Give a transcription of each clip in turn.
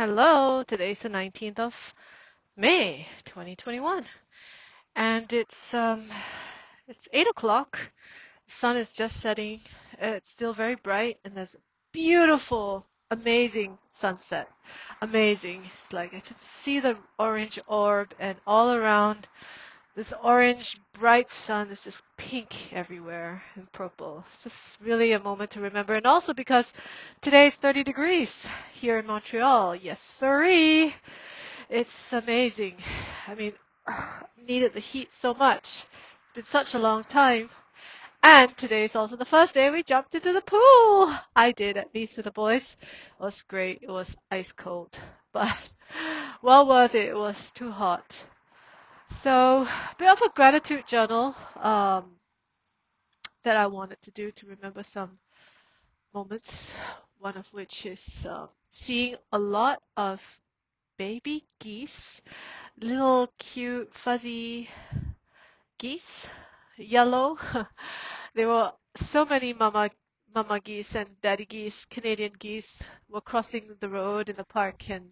Hello, today's the 19th of May, 2021, and it's um, it's eight o'clock. The sun is just setting. It's still very bright, and there's a beautiful, amazing sunset. Amazing. It's like I just see the orange orb, and all around this orange, bright sun is just pink everywhere and purple. It's just really a moment to remember. And also because today is 30 degrees here in Montreal. Yes, sirree. It's amazing. I mean, I needed the heat so much. It's been such a long time. And today is also the first day we jumped into the pool. I did, at least with the boys. It was great. It was ice cold, but well worth it. It was too hot. So, a bit of a gratitude journal um, that I wanted to do to remember some moments. One of which is uh, seeing a lot of baby geese, little cute fuzzy geese, yellow. there were so many mama mama geese and daddy geese, Canadian geese, were crossing the road in the park, and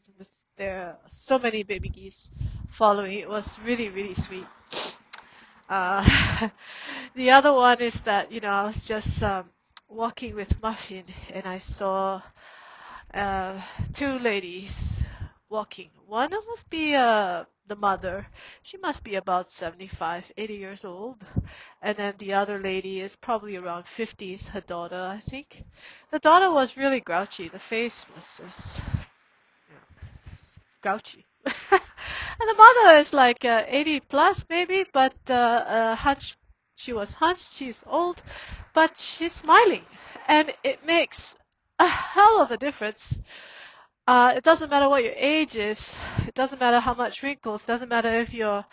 there are so many baby geese following. It was really, really sweet. Uh, the other one is that, you know, I was just um, walking with Muffin and I saw uh, two ladies walking. One must be uh, the mother. She must be about 75, 80 years old. And then the other lady is probably around 50s, her daughter, I think. The daughter was really grouchy. The face was just you know, grouchy. and the mother is like uh, 80 plus maybe, but uh, uh, hunched. She was hunched. She's old, but she's smiling, and it makes a hell of a difference uh, it doesn't matter what your age is. It doesn't matter how much wrinkles. It doesn't matter if you're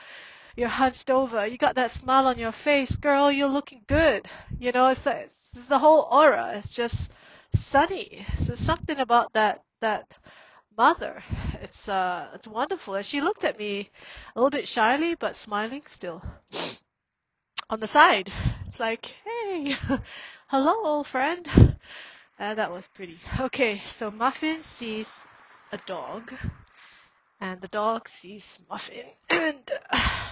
you're hunched over. You got that smile on your face, girl. You're looking good. You know, it's, like, it's the whole aura. It's just sunny. So something about that that mother. It's uh it's wonderful. And she looked at me a little bit shyly, but smiling still. On the side, it's like, hey, hello, old friend. Uh, that was pretty. Okay, so Muffin sees a dog, and the dog sees Muffin, and uh,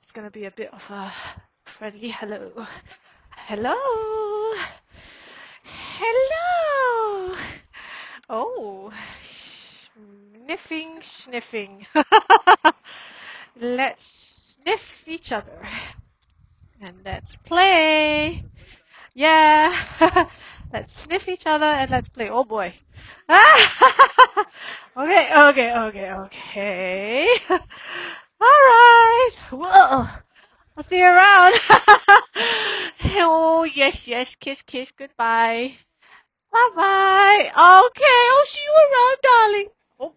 it's gonna be a bit of a friendly hello. Hello! Hello! Oh, sniffing, sniffing. let's sniff each other. And let's play. Yeah. let's sniff each other and let's play. Oh boy. okay, okay, okay, okay. All right. Whoa. I'll see you around. oh, yes, yes. Kiss, kiss. Goodbye. Bye bye. Okay, I'll see you around, darling. Oh,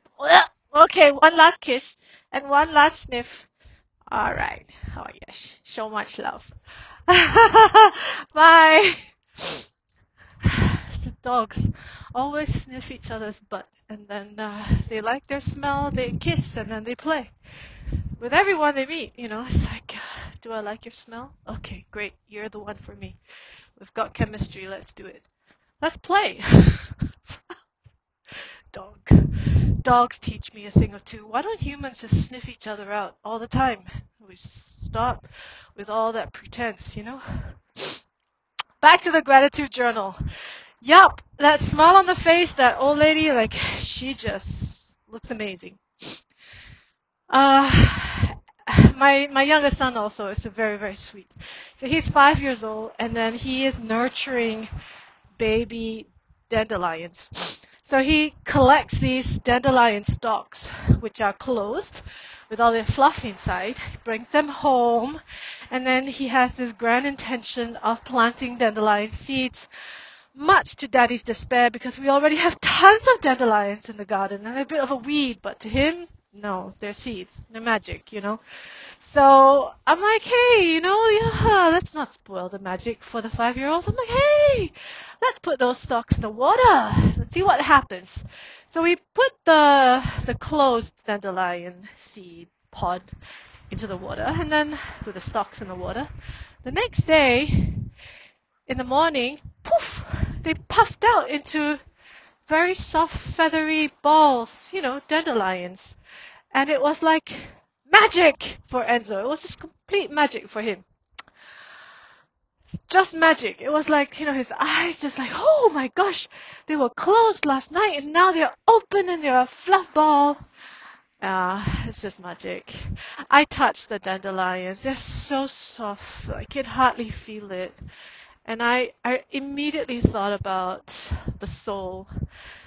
okay, one last kiss and one last sniff. All right. Oh, yes. So much love. Bye. The dogs always sniff each other's butt and then uh, they like their smell, they kiss and then they play. With everyone they meet, you know, it's like, uh, do I like your smell? Okay, great. You're the one for me. We've got chemistry. Let's do it. Let's play. Dog. Dogs teach me a thing or two. Why don't humans just sniff each other out all the time? We stop with all that pretense, you know? Back to the gratitude journal. Yup, that smile on the face, that old lady, like, she just looks amazing. Uh, my my youngest son also is very very sweet. So he's five years old, and then he is nurturing baby dandelions. So he collects these dandelion stalks, which are closed, with all the fluff inside, brings them home, and then he has this grand intention of planting dandelion seeds, much to Daddy's despair because we already have tons of dandelions in the garden and they're a bit of a weed, but to him, no, they're seeds, they're magic, you know. So I'm like, hey, you know, yeah, let's not spoil the magic for the five-year-old. I'm like, hey, let's put those stalks in the water. See what happens. So we put the the closed dandelion seed pod into the water, and then with the stalks in the water. The next day, in the morning, poof, they puffed out into very soft, feathery balls, you know, dandelions. And it was like magic for Enzo. It was just complete magic for him. Just magic. It was like, you know, his eyes just like, oh my gosh, they were closed last night and now they're open and they're a fluff ball. Ah, it's just magic. I touched the dandelions. They're so soft. I can hardly feel it. And I, I immediately thought about the soul.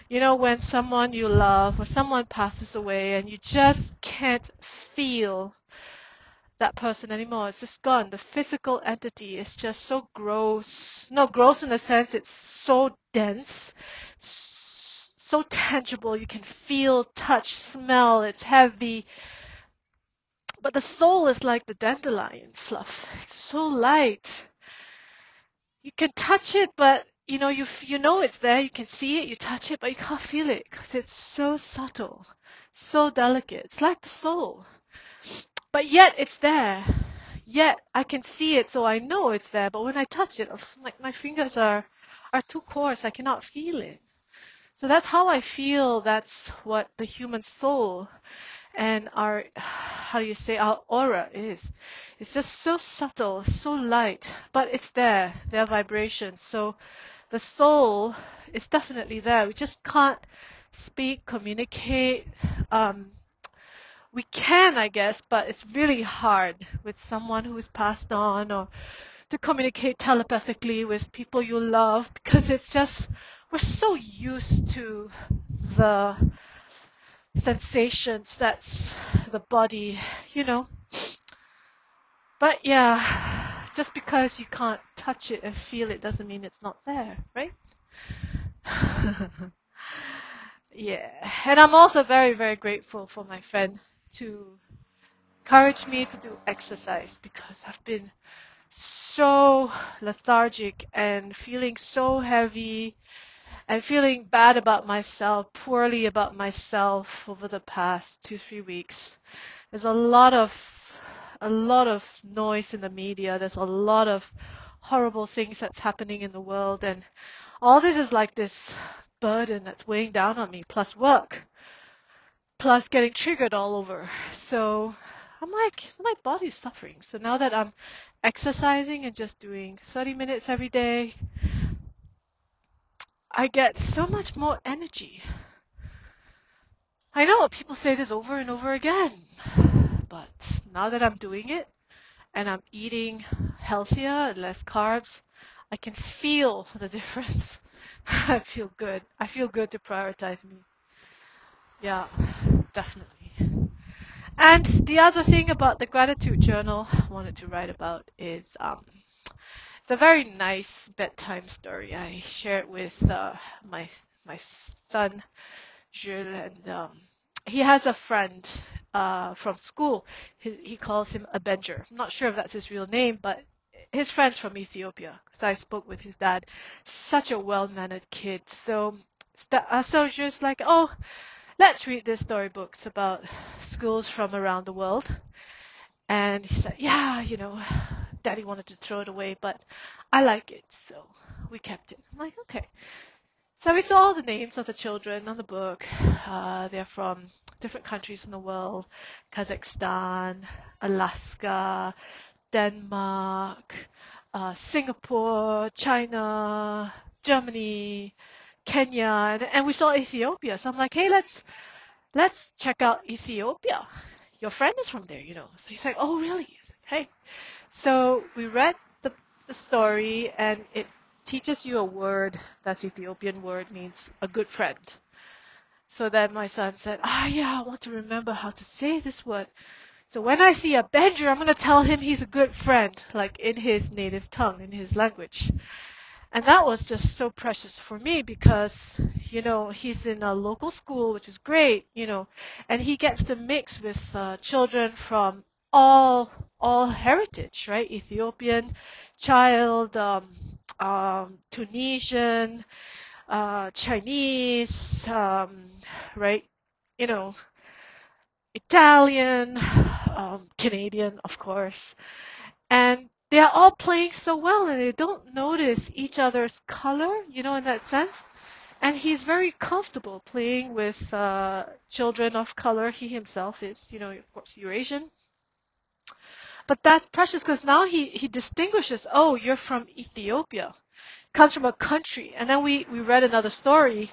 You know, when someone you love or someone passes away and you just can't feel that person anymore. It's just gone. The physical entity is just so gross. No, gross in the sense it's so dense, so tangible. You can feel, touch, smell. It's heavy. But the soul is like the dandelion fluff. It's so light you can touch it, but you know you you know it's there. You can see it, you touch it, but you can't feel it because it's so subtle, so delicate. It's like the soul, but yet it's there. Yet I can see it, so I know it's there. But when I touch it, like my fingers are are too coarse. I cannot feel it. So that's how I feel. That's what the human soul and our how do you say our aura is it's just so subtle so light but it's there there are vibrations so the soul is definitely there we just can't speak communicate um, we can i guess but it's really hard with someone who's passed on or to communicate telepathically with people you love because it's just we're so used to the sensations that's the body you know? But yeah just because you can't touch it and feel it doesn't mean it's not there right? Yeah and i'm also very very grateful for my friend to encourage me to do exercise because i've been so lethargic and feeling so heavy and feeling bad about myself, poorly about myself over the past two, three weeks. There's a lot of a lot of noise in the media. There's a lot of horrible things that's happening in the world and all this is like this burden that's weighing down on me plus work plus getting triggered all over. So I'm like my body's suffering. So now that I'm exercising and just doing 30 minutes every day, I get so much more energy. I know people say this over and over again, but now that I'm doing it and I'm eating healthier and less carbs, I can feel the difference. I feel good. I feel good to prioritize me. Yeah, definitely. And the other thing about the gratitude journal I wanted to write about is um, it's a very nice bedtime story. I shared with uh, my my son Jules, and um, he has a friend uh, from school. He, he calls him Avenger. I'm not sure if that's his real name, but his friend's from Ethiopia. Because I spoke with his dad. Such a well-mannered kid. So, uh, so just like, oh, let's read the storybooks about schools from around the world. And he said, yeah, you know, daddy wanted to throw it away, but I like it, so we kept it. I'm like, okay. So we saw the names of the children on the book. Uh, they're from different countries in the world Kazakhstan, Alaska, Denmark, uh, Singapore, China, Germany, Kenya, and, and we saw Ethiopia. So I'm like, hey, let's let's check out Ethiopia. Your friend is from there, you know. So he's like, oh, really? Like, hey, so we read the, the story and it teaches you a word that's Ethiopian word means a good friend. So then my son said, ah, yeah, I want to remember how to say this word. So when I see a Benjer, I'm going to tell him he's a good friend, like in his native tongue, in his language. And that was just so precious for me because, you know, he's in a local school, which is great, you know, and he gets to mix with uh, children from all all heritage, right? Ethiopian child, um, um, Tunisian, uh, Chinese, um, right? You know, Italian, um, Canadian, of course, and they are all playing so well, and they don't notice each other's color, you know, in that sense. and he's very comfortable playing with uh, children of color. He himself is, you know, of course, Eurasian. But that's precious because now he, he distinguishes, oh, you're from Ethiopia, comes from a country. And then we, we read another story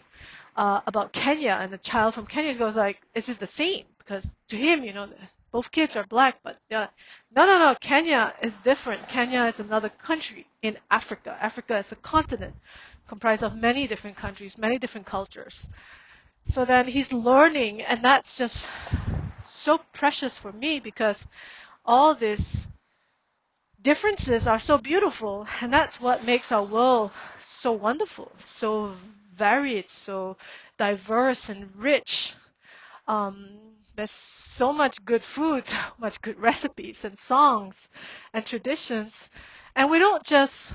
uh, about Kenya, and the child from Kenya goes like, "This is the same," because to him, you know, both kids are black, but yeah, no, no, no. Kenya is different. Kenya is another country in Africa. Africa is a continent comprised of many different countries, many different cultures. So then he's learning, and that's just so precious for me because all these differences are so beautiful, and that's what makes our world so wonderful, so varied, so diverse and rich. Um, there's so much good food, so much good recipes and songs and traditions. And we don't just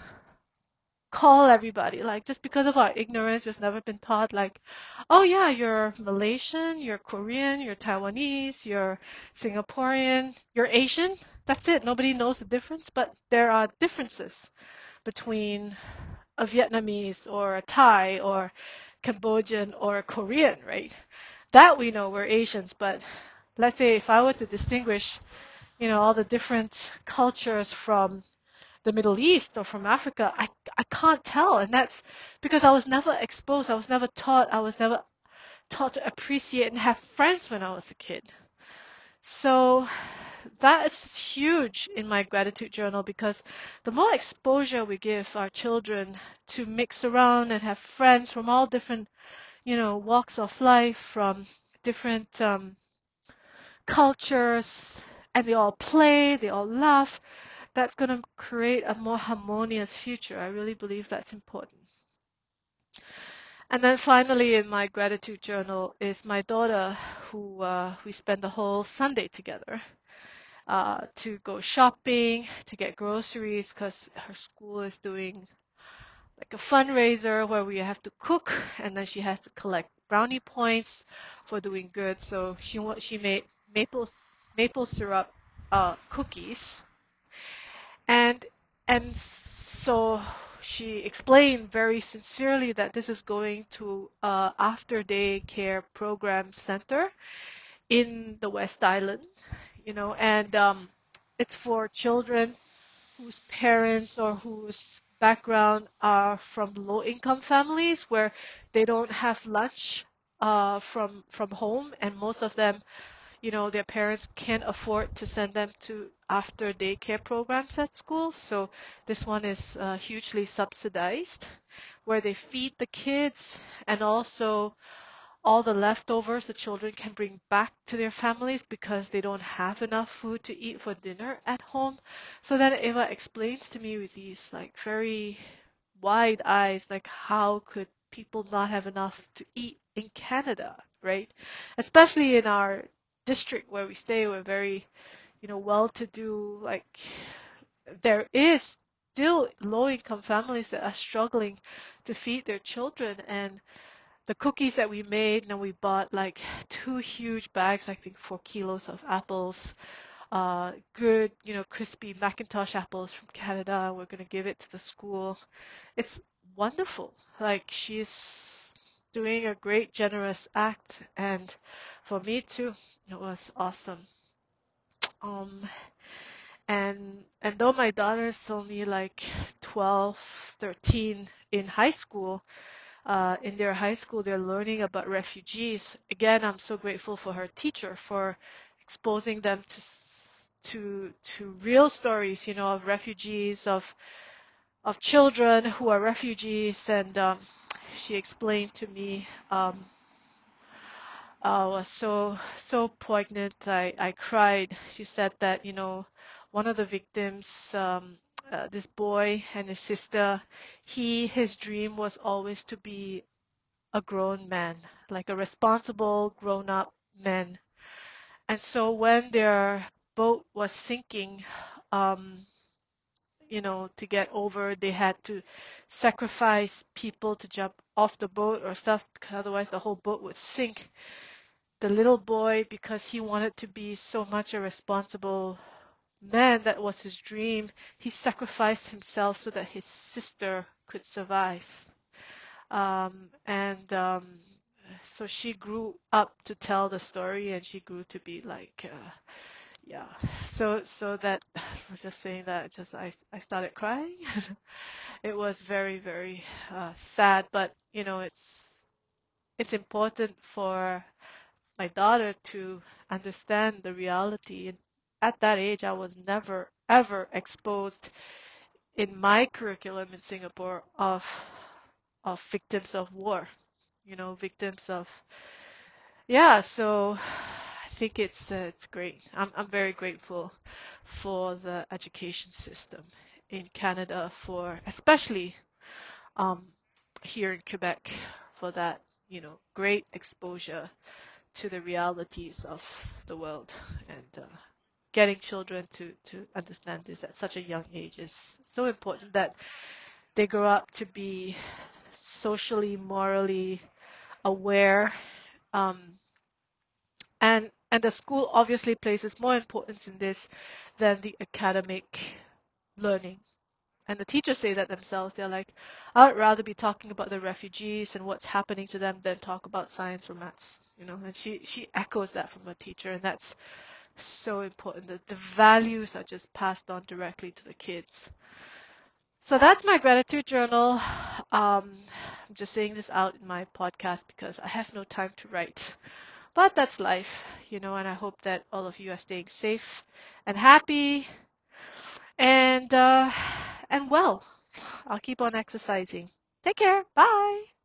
call everybody like just because of our ignorance we've never been taught like oh yeah you're malaysian you're korean you're taiwanese you're singaporean you're asian. That's it. Nobody knows the difference. But there are differences between a vietnamese or a thai or cambodian or a korean right that we know we're asians but let's say if i were to distinguish you know all the different cultures from the Middle East or from Africa, I, I can't tell. And that's because I was never exposed. I was never taught. I was never taught to appreciate and have friends when I was a kid. So that is huge in my gratitude journal because the more exposure we give our children to mix around and have friends from all different, you know, walks of life, from different um, cultures, and they all play, they all laugh, that's going to create a more harmonious future. I really believe that's important. And then finally, in my gratitude journal, is my daughter, who uh, we spend the whole Sunday together uh, to go shopping, to get groceries, because her school is doing like a fundraiser where we have to cook, and then she has to collect brownie points for doing good. So she she made maple maple syrup uh, cookies and and so she explained very sincerely that this is going to uh, after day care program center in the West Island, you know, and um, it's for children whose parents or whose background are from low income families where they don't have lunch uh, from from home, and most of them you know, their parents can't afford to send them to after daycare programs at school. So this one is uh, hugely subsidized, where they feed the kids and also all the leftovers the children can bring back to their families because they don't have enough food to eat for dinner at home. So then Eva explains to me with these like very wide eyes, like how could people not have enough to eat in Canada, right? Especially in our district where we stay, we're very, you know, well-to-do. Like there is still low-income families that are struggling to feed their children, and the cookies that we made, and we bought like two huge bags, I think four kilos of apples, uh, good, you know, crispy McIntosh apples from Canada. We're gonna give it to the school. It's wonderful. Like she's doing a great generous act and for me too it was awesome um and and though my daughter's only like 12 13 in high school uh, in their high school they're learning about refugees again i'm so grateful for her teacher for exposing them to to to real stories you know of refugees of of children who are refugees and um, she explained to me um, uh, was so so poignant. I, I cried. She said that you know one of the victims, um, uh, this boy and his sister, he his dream was always to be a grown man, like a responsible grown up man. And so when their boat was sinking, um, you know, to get over, they had to sacrifice people to jump off the boat or stuff because otherwise the whole boat would sink. The little boy, because he wanted to be so much a responsible man, that was his dream, he sacrificed himself so that his sister could survive. Um, and um, so she grew up to tell the story, and she grew to be like, uh, yeah. So so that just saying that just I I started crying. it was very very uh, sad, but you know it's it's important for my daughter to understand the reality. And at that age, I was never ever exposed in my curriculum in Singapore of of victims of war, you know, victims of yeah. So I think it's uh, it's great. I'm I'm very grateful for the education system in Canada for especially um, here in Quebec for that you know great exposure to the realities of the world and uh, getting children to to understand this at such a young age is so important that they grow up to be socially morally aware um, and and the school obviously places more importance in this than the academic learning. And the teachers say that themselves. They're like i'd rather be talking about the refugees and what's happening to them than talk about science or maths you know? And she she echoes that from her teacher and that's so important that the values are just passed on directly to the kids. So that's my gratitude journal. Um, i'm just saying this out in my podcast because i have no time to write. But that's life you know and i hope that all of you are staying safe and happy and uh, and well. I'll keep on exercising. Take care. Bye